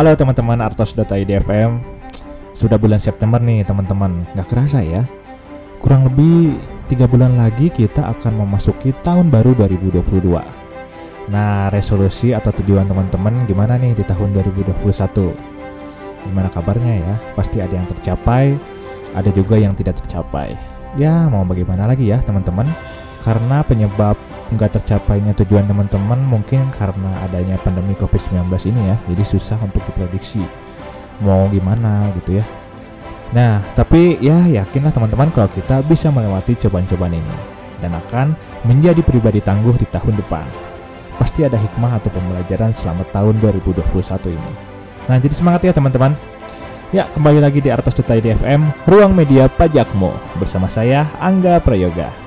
Halo teman-teman artos.idfm Sudah bulan September nih teman-teman. Gak kerasa ya. Kurang lebih tiga bulan lagi kita akan memasuki tahun baru 2022 Nah resolusi atau tujuan teman-teman gimana nih di tahun 2021 Gimana kabarnya ya? Pasti ada yang tercapai Ada juga yang tidak tercapai. Ya mau bagaimana lagi ya teman-teman Karena penyebab nggak tercapainya tujuan teman-teman mungkin karena adanya pandemi COVID-19 ini ya. Jadi susah untuk diprediksi mau gimana gitu ya. Nah tapi ya yakinlah teman-teman kalau kita bisa melewati cobaan-cobaan ini dan akan menjadi pribadi tangguh di tahun depan. Pasti ada hikmah atau pembelajaran selama tahun 2021 ini. Nah jadi semangat ya teman-teman. Ya, kembali lagi di Artos.id FM, Ruang Media Pajakmu, bersama saya, Angga Prayoga.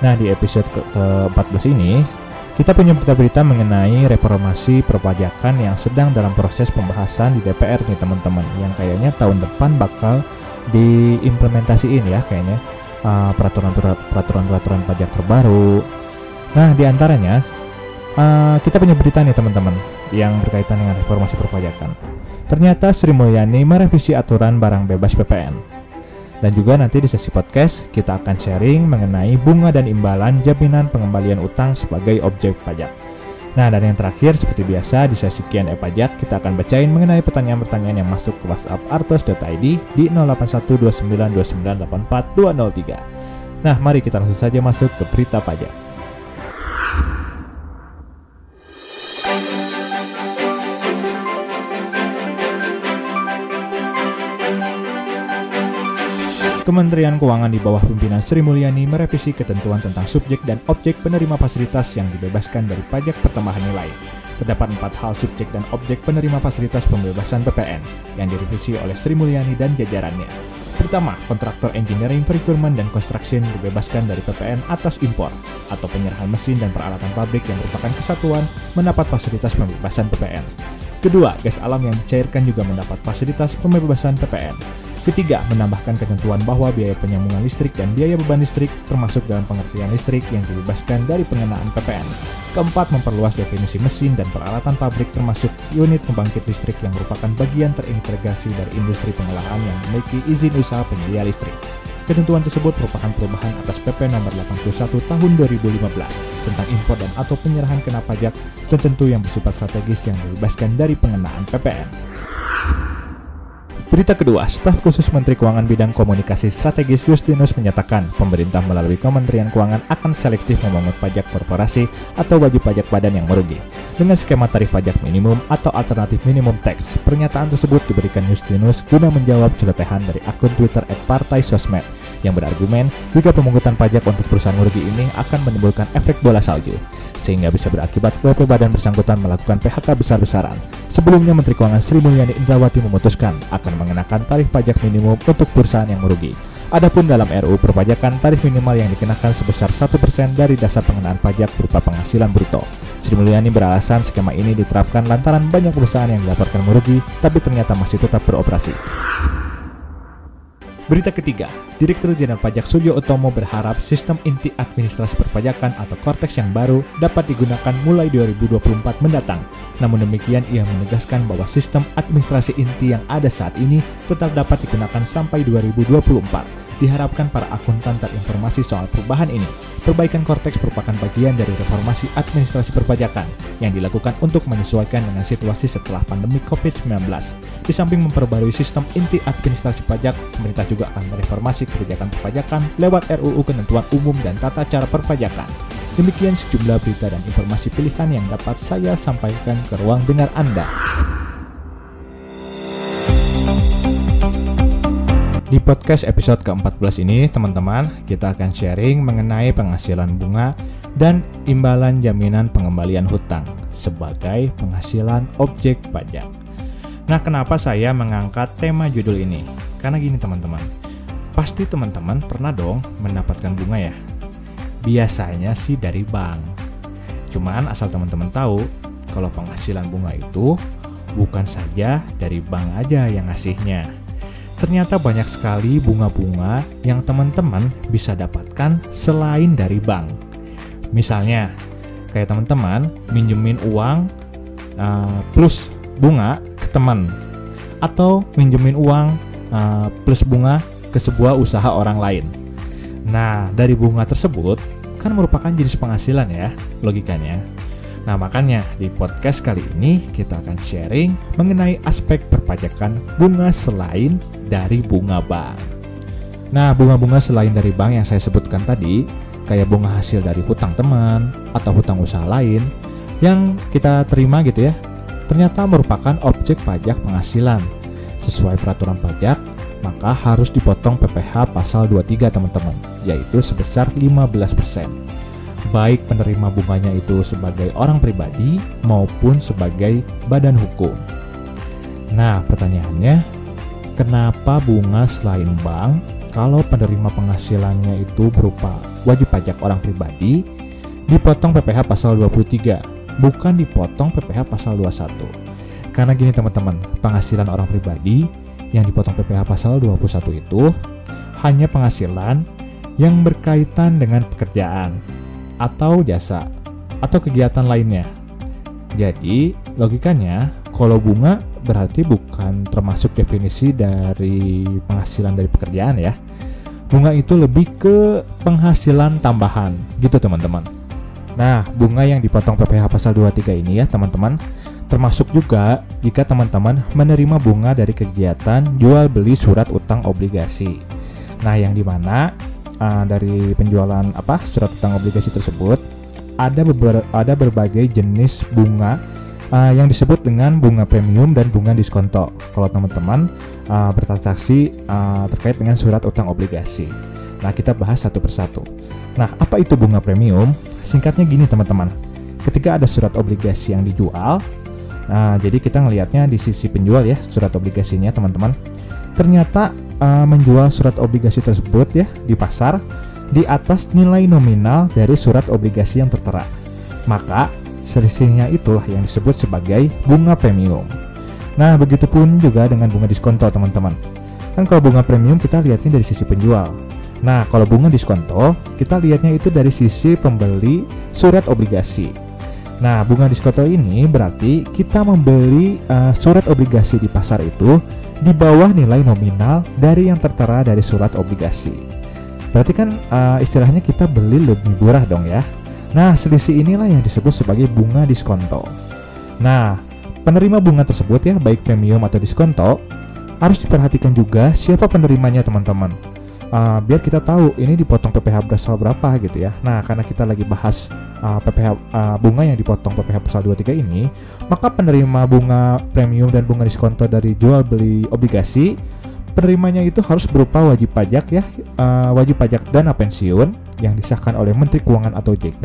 Nah, di episode ke-14 ini, kita punya berita-berita mengenai reformasi perpajakan yang sedang dalam proses pembahasan di DPR nih teman-teman yang kayaknya tahun depan bakal diimplementasiin ya kayaknya uh, peraturan-peraturan pajak terbaru. Nah, di antaranya uh, kita punya berita nih teman-teman yang berkaitan dengan reformasi perpajakan. Ternyata Sri Mulyani merevisi aturan barang bebas PPN. Dan juga nanti di sesi podcast kita akan sharing mengenai bunga dan imbalan jaminan pengembalian utang sebagai objek pajak. Nah, dan yang terakhir seperti biasa di sesi Q&A pajak kita akan bacain mengenai pertanyaan-pertanyaan yang masuk ke WhatsApp artos.id di 0812984203. Nah, mari kita langsung saja masuk ke berita pajak. Kementerian Keuangan di bawah pimpinan Sri Mulyani merevisi ketentuan tentang subjek dan objek penerima fasilitas yang dibebaskan dari pajak pertambahan nilai. Terdapat empat hal subjek dan objek penerima fasilitas pembebasan PPN yang direvisi oleh Sri Mulyani dan jajarannya. Pertama, kontraktor engineering, procurement, dan construction dibebaskan dari PPN atas impor atau penyerahan mesin dan peralatan pabrik yang merupakan kesatuan mendapat fasilitas pembebasan PPN. Kedua, gas alam yang dicairkan juga mendapat fasilitas pembebasan PPN. Ketiga, menambahkan ketentuan bahwa biaya penyambungan listrik dan biaya beban listrik termasuk dalam pengertian listrik yang dibebaskan dari pengenaan PPN. Keempat, memperluas definisi mesin dan peralatan pabrik termasuk unit pembangkit listrik yang merupakan bagian terintegrasi dari industri pengolahan yang memiliki izin usaha penyedia listrik. Ketentuan tersebut merupakan perubahan atas PP nomor 81 tahun 2015 tentang impor dan atau penyerahan kena pajak tertentu yang bersifat strategis yang dibebaskan dari pengenaan PPN. Berita kedua, staf khusus Menteri Keuangan bidang komunikasi strategis Justinus menyatakan pemerintah melalui Kementerian Keuangan akan selektif memungut pajak korporasi atau wajib pajak badan yang merugi dengan skema tarif pajak minimum atau alternatif minimum tax. Pernyataan tersebut diberikan Justinus guna menjawab celotehan dari akun Twitter @partai_sosmed yang berargumen jika pemungutan pajak untuk perusahaan merugi ini akan menimbulkan efek bola salju, sehingga bisa berakibat ke badan bersangkutan melakukan PHK besar-besaran. Sebelumnya Menteri Keuangan Sri Mulyani Indrawati memutuskan akan mengenakan tarif pajak minimum untuk perusahaan yang merugi. Adapun dalam RU perpajakan, tarif minimal yang dikenakan sebesar 1% dari dasar pengenaan pajak berupa penghasilan bruto. Sri Mulyani beralasan skema ini diterapkan lantaran banyak perusahaan yang dilaporkan merugi, tapi ternyata masih tetap beroperasi. Berita ketiga, Direktur Jenderal Pajak Suryo Utomo berharap sistem inti administrasi perpajakan atau Cortex yang baru dapat digunakan mulai 2024 mendatang. Namun demikian, ia menegaskan bahwa sistem administrasi inti yang ada saat ini tetap dapat digunakan sampai 2024 diharapkan para akuntan terinformasi soal perubahan ini. Perbaikan Cortex merupakan bagian dari reformasi administrasi perpajakan yang dilakukan untuk menyesuaikan dengan situasi setelah pandemi COVID-19. Di samping memperbarui sistem inti administrasi pajak, pemerintah juga akan mereformasi kebijakan perpajakan lewat RUU Ketentuan Umum dan Tata Cara Perpajakan. Demikian sejumlah berita dan informasi pilihan yang dapat saya sampaikan ke ruang dengar Anda. Di podcast episode ke-14 ini, teman-teman, kita akan sharing mengenai penghasilan bunga dan imbalan jaminan pengembalian hutang sebagai penghasilan objek pajak. Nah, kenapa saya mengangkat tema judul ini? Karena gini, teman-teman. Pasti teman-teman pernah dong mendapatkan bunga ya. Biasanya sih dari bank. Cuman asal teman-teman tahu, kalau penghasilan bunga itu bukan saja dari bank aja yang ngasihnya ternyata banyak sekali bunga-bunga yang teman-teman bisa dapatkan selain dari bank. Misalnya, kayak teman-teman minjemin uang uh, plus bunga ke teman atau minjemin uang uh, plus bunga ke sebuah usaha orang lain. Nah, dari bunga tersebut kan merupakan jenis penghasilan ya, logikanya. Nah, makanya di podcast kali ini kita akan sharing mengenai aspek perpajakan bunga selain dari bunga bank. Nah, bunga-bunga selain dari bank yang saya sebutkan tadi, kayak bunga hasil dari hutang teman atau hutang usaha lain yang kita terima gitu ya, ternyata merupakan objek pajak penghasilan. Sesuai peraturan pajak, maka harus dipotong PPh pasal 23 teman-teman, yaitu sebesar 15%. Baik penerima bunganya itu sebagai orang pribadi maupun sebagai badan hukum. Nah, pertanyaannya, kenapa bunga selain bank kalau penerima penghasilannya itu berupa wajib pajak orang pribadi dipotong PPh pasal 23 bukan dipotong PPh pasal 21. Karena gini teman-teman, penghasilan orang pribadi yang dipotong PPh pasal 21 itu hanya penghasilan yang berkaitan dengan pekerjaan atau jasa atau kegiatan lainnya. Jadi, logikanya kalau bunga berarti bukan termasuk definisi dari penghasilan dari pekerjaan ya. Bunga itu lebih ke penghasilan tambahan gitu teman-teman. Nah, bunga yang dipotong PPh pasal 23 ini ya teman-teman, termasuk juga jika teman-teman menerima bunga dari kegiatan jual beli surat utang obligasi. Nah, yang di mana uh, dari penjualan apa surat utang obligasi tersebut ada beber, ada berbagai jenis bunga uh, yang disebut dengan bunga premium dan bunga diskonto. Kalau teman-teman uh, bertransaksi uh, terkait dengan surat utang obligasi. Nah, kita bahas satu persatu. Nah, apa itu bunga premium? Singkatnya gini teman-teman. Ketika ada surat obligasi yang dijual, nah jadi kita ngelihatnya di sisi penjual ya surat obligasinya teman-teman. Ternyata uh, menjual surat obligasi tersebut ya di pasar di atas nilai nominal dari surat obligasi yang tertera. Maka selisihnya itulah yang disebut sebagai bunga premium. Nah, begitupun juga dengan bunga diskonto teman-teman. Kan kalau bunga premium kita lihatnya dari sisi penjual. Nah, kalau bunga diskonto, kita lihatnya itu dari sisi pembeli surat obligasi. Nah, bunga diskonto ini berarti kita membeli uh, surat obligasi di pasar itu di bawah nilai nominal dari yang tertera dari surat obligasi. Berarti kan uh, istilahnya kita beli lebih murah dong ya. Nah, selisih inilah yang disebut sebagai bunga diskonto. Nah, penerima bunga tersebut ya, baik premium atau diskonto, harus diperhatikan juga siapa penerimanya teman-teman uh, biar kita tahu ini dipotong PPh pasal berapa gitu ya. Nah, karena kita lagi bahas uh, PPh uh, bunga yang dipotong PPh pasal 23 ini, maka penerima bunga premium dan bunga diskonto dari jual beli obligasi penerimanya itu harus berupa wajib pajak ya, uh, wajib pajak dana pensiun yang disahkan oleh Menteri Keuangan atau JK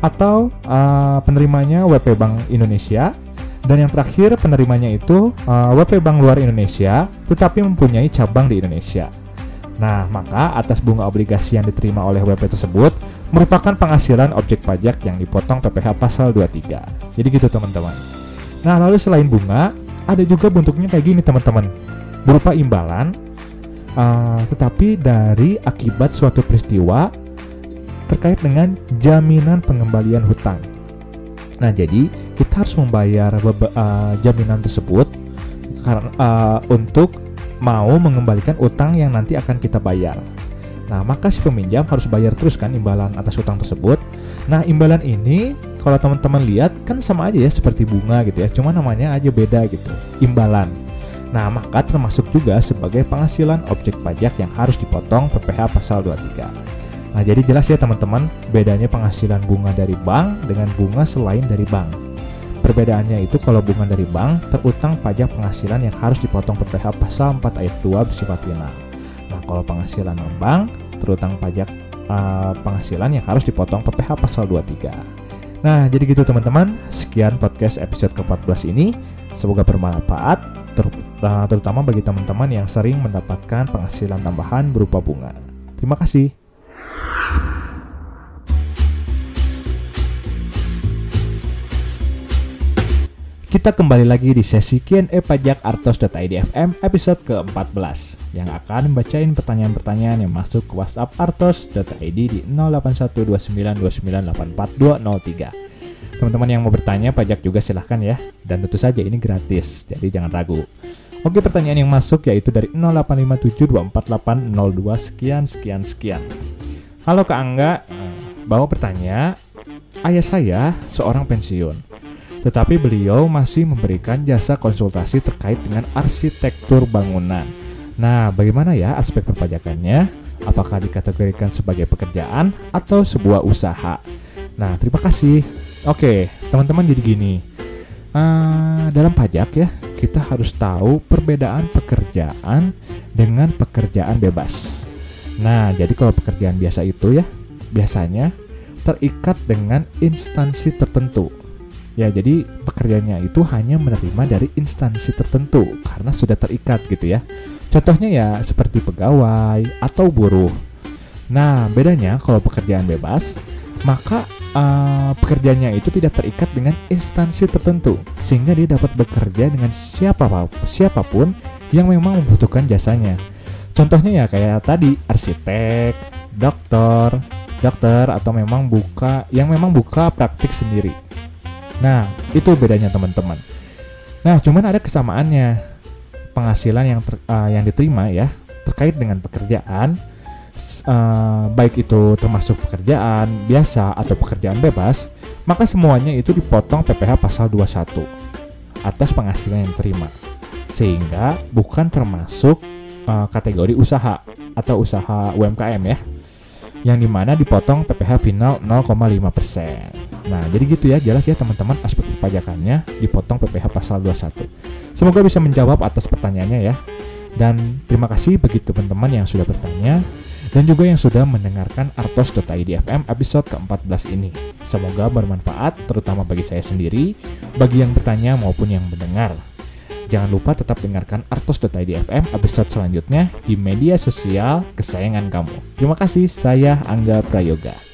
atau uh, penerimanya WP Bank Indonesia dan yang terakhir penerimanya itu uh, WP Bank luar Indonesia tetapi mempunyai cabang di Indonesia. Nah, maka atas bunga obligasi yang diterima oleh WP tersebut merupakan penghasilan objek pajak yang dipotong PPh pasal 23. Jadi gitu teman-teman. Nah, lalu selain bunga, ada juga bentuknya kayak gini teman-teman. Berupa imbalan, uh, tetapi dari akibat suatu peristiwa terkait dengan jaminan pengembalian hutang. Nah, jadi kita harus membayar uh, jaminan tersebut karena uh, untuk mau mengembalikan utang yang nanti akan kita bayar. Nah, maka si peminjam harus bayar terus kan imbalan atas utang tersebut. Nah, imbalan ini kalau teman-teman lihat kan sama aja ya seperti bunga gitu ya, cuma namanya aja beda gitu, imbalan. Nah, maka termasuk juga sebagai penghasilan objek pajak yang harus dipotong PPh pasal 23. Nah, jadi jelas ya teman-teman, bedanya penghasilan bunga dari bank dengan bunga selain dari bank. Perbedaannya itu kalau bunga dari bank terutang pajak penghasilan yang harus dipotong PPh pasal 4 ayat 2 bersifat final. Nah, kalau penghasilan bank terutang pajak uh, penghasilan yang harus dipotong PPh pasal 23. Nah, jadi gitu teman-teman. Sekian podcast episode ke-14 ini. Semoga bermanfaat ter uh, terutama bagi teman-teman yang sering mendapatkan penghasilan tambahan berupa bunga. Terima kasih. Kita kembali lagi di sesi Q&A pajak Artos.id FM episode ke-14 yang akan membacain pertanyaan-pertanyaan yang masuk ke WhatsApp Artos.id di 081292984203. Teman-teman yang mau bertanya pajak juga silahkan ya. Dan tentu saja ini gratis, jadi jangan ragu. Oke pertanyaan yang masuk yaitu dari 0857248802 sekian sekian sekian. Halo Kak Angga, bawa bertanya, ayah saya seorang pensiun, tetapi beliau masih memberikan jasa konsultasi terkait dengan arsitektur bangunan. Nah, bagaimana ya aspek perpajakannya? Apakah dikategorikan sebagai pekerjaan atau sebuah usaha? Nah, terima kasih. Oke, teman-teman jadi gini. Uh, dalam pajak ya, kita harus tahu perbedaan pekerjaan dengan pekerjaan bebas. Nah, jadi kalau pekerjaan biasa itu ya, biasanya terikat dengan instansi tertentu. Ya, jadi pekerjaannya itu hanya menerima dari instansi tertentu karena sudah terikat gitu ya. Contohnya ya seperti pegawai atau buruh. Nah, bedanya kalau pekerjaan bebas, maka uh, pekerjaannya itu tidak terikat dengan instansi tertentu sehingga dia dapat bekerja dengan siapa siapa pun yang memang membutuhkan jasanya. Contohnya ya kayak tadi arsitek, dokter, dokter atau memang buka yang memang buka praktik sendiri. Nah, itu bedanya teman-teman. Nah, cuman ada kesamaannya. Penghasilan yang ter, uh, yang diterima ya terkait dengan pekerjaan uh, baik itu termasuk pekerjaan biasa atau pekerjaan bebas, maka semuanya itu dipotong PPh pasal 21 atas penghasilan yang diterima. Sehingga bukan termasuk uh, kategori usaha atau usaha UMKM ya yang di mana dipotong PPh final 0,5%. Nah, jadi gitu ya, jelas ya teman-teman aspek perpajakannya dipotong PPh pasal 21. Semoga bisa menjawab atas pertanyaannya ya. Dan terima kasih bagi teman-teman yang sudah bertanya dan juga yang sudah mendengarkan artos.id FM episode ke-14 ini. Semoga bermanfaat terutama bagi saya sendiri, bagi yang bertanya maupun yang mendengar. Jangan lupa tetap dengarkan artos.id FM episode selanjutnya di media sosial kesayangan kamu. Terima kasih, saya Angga Prayoga.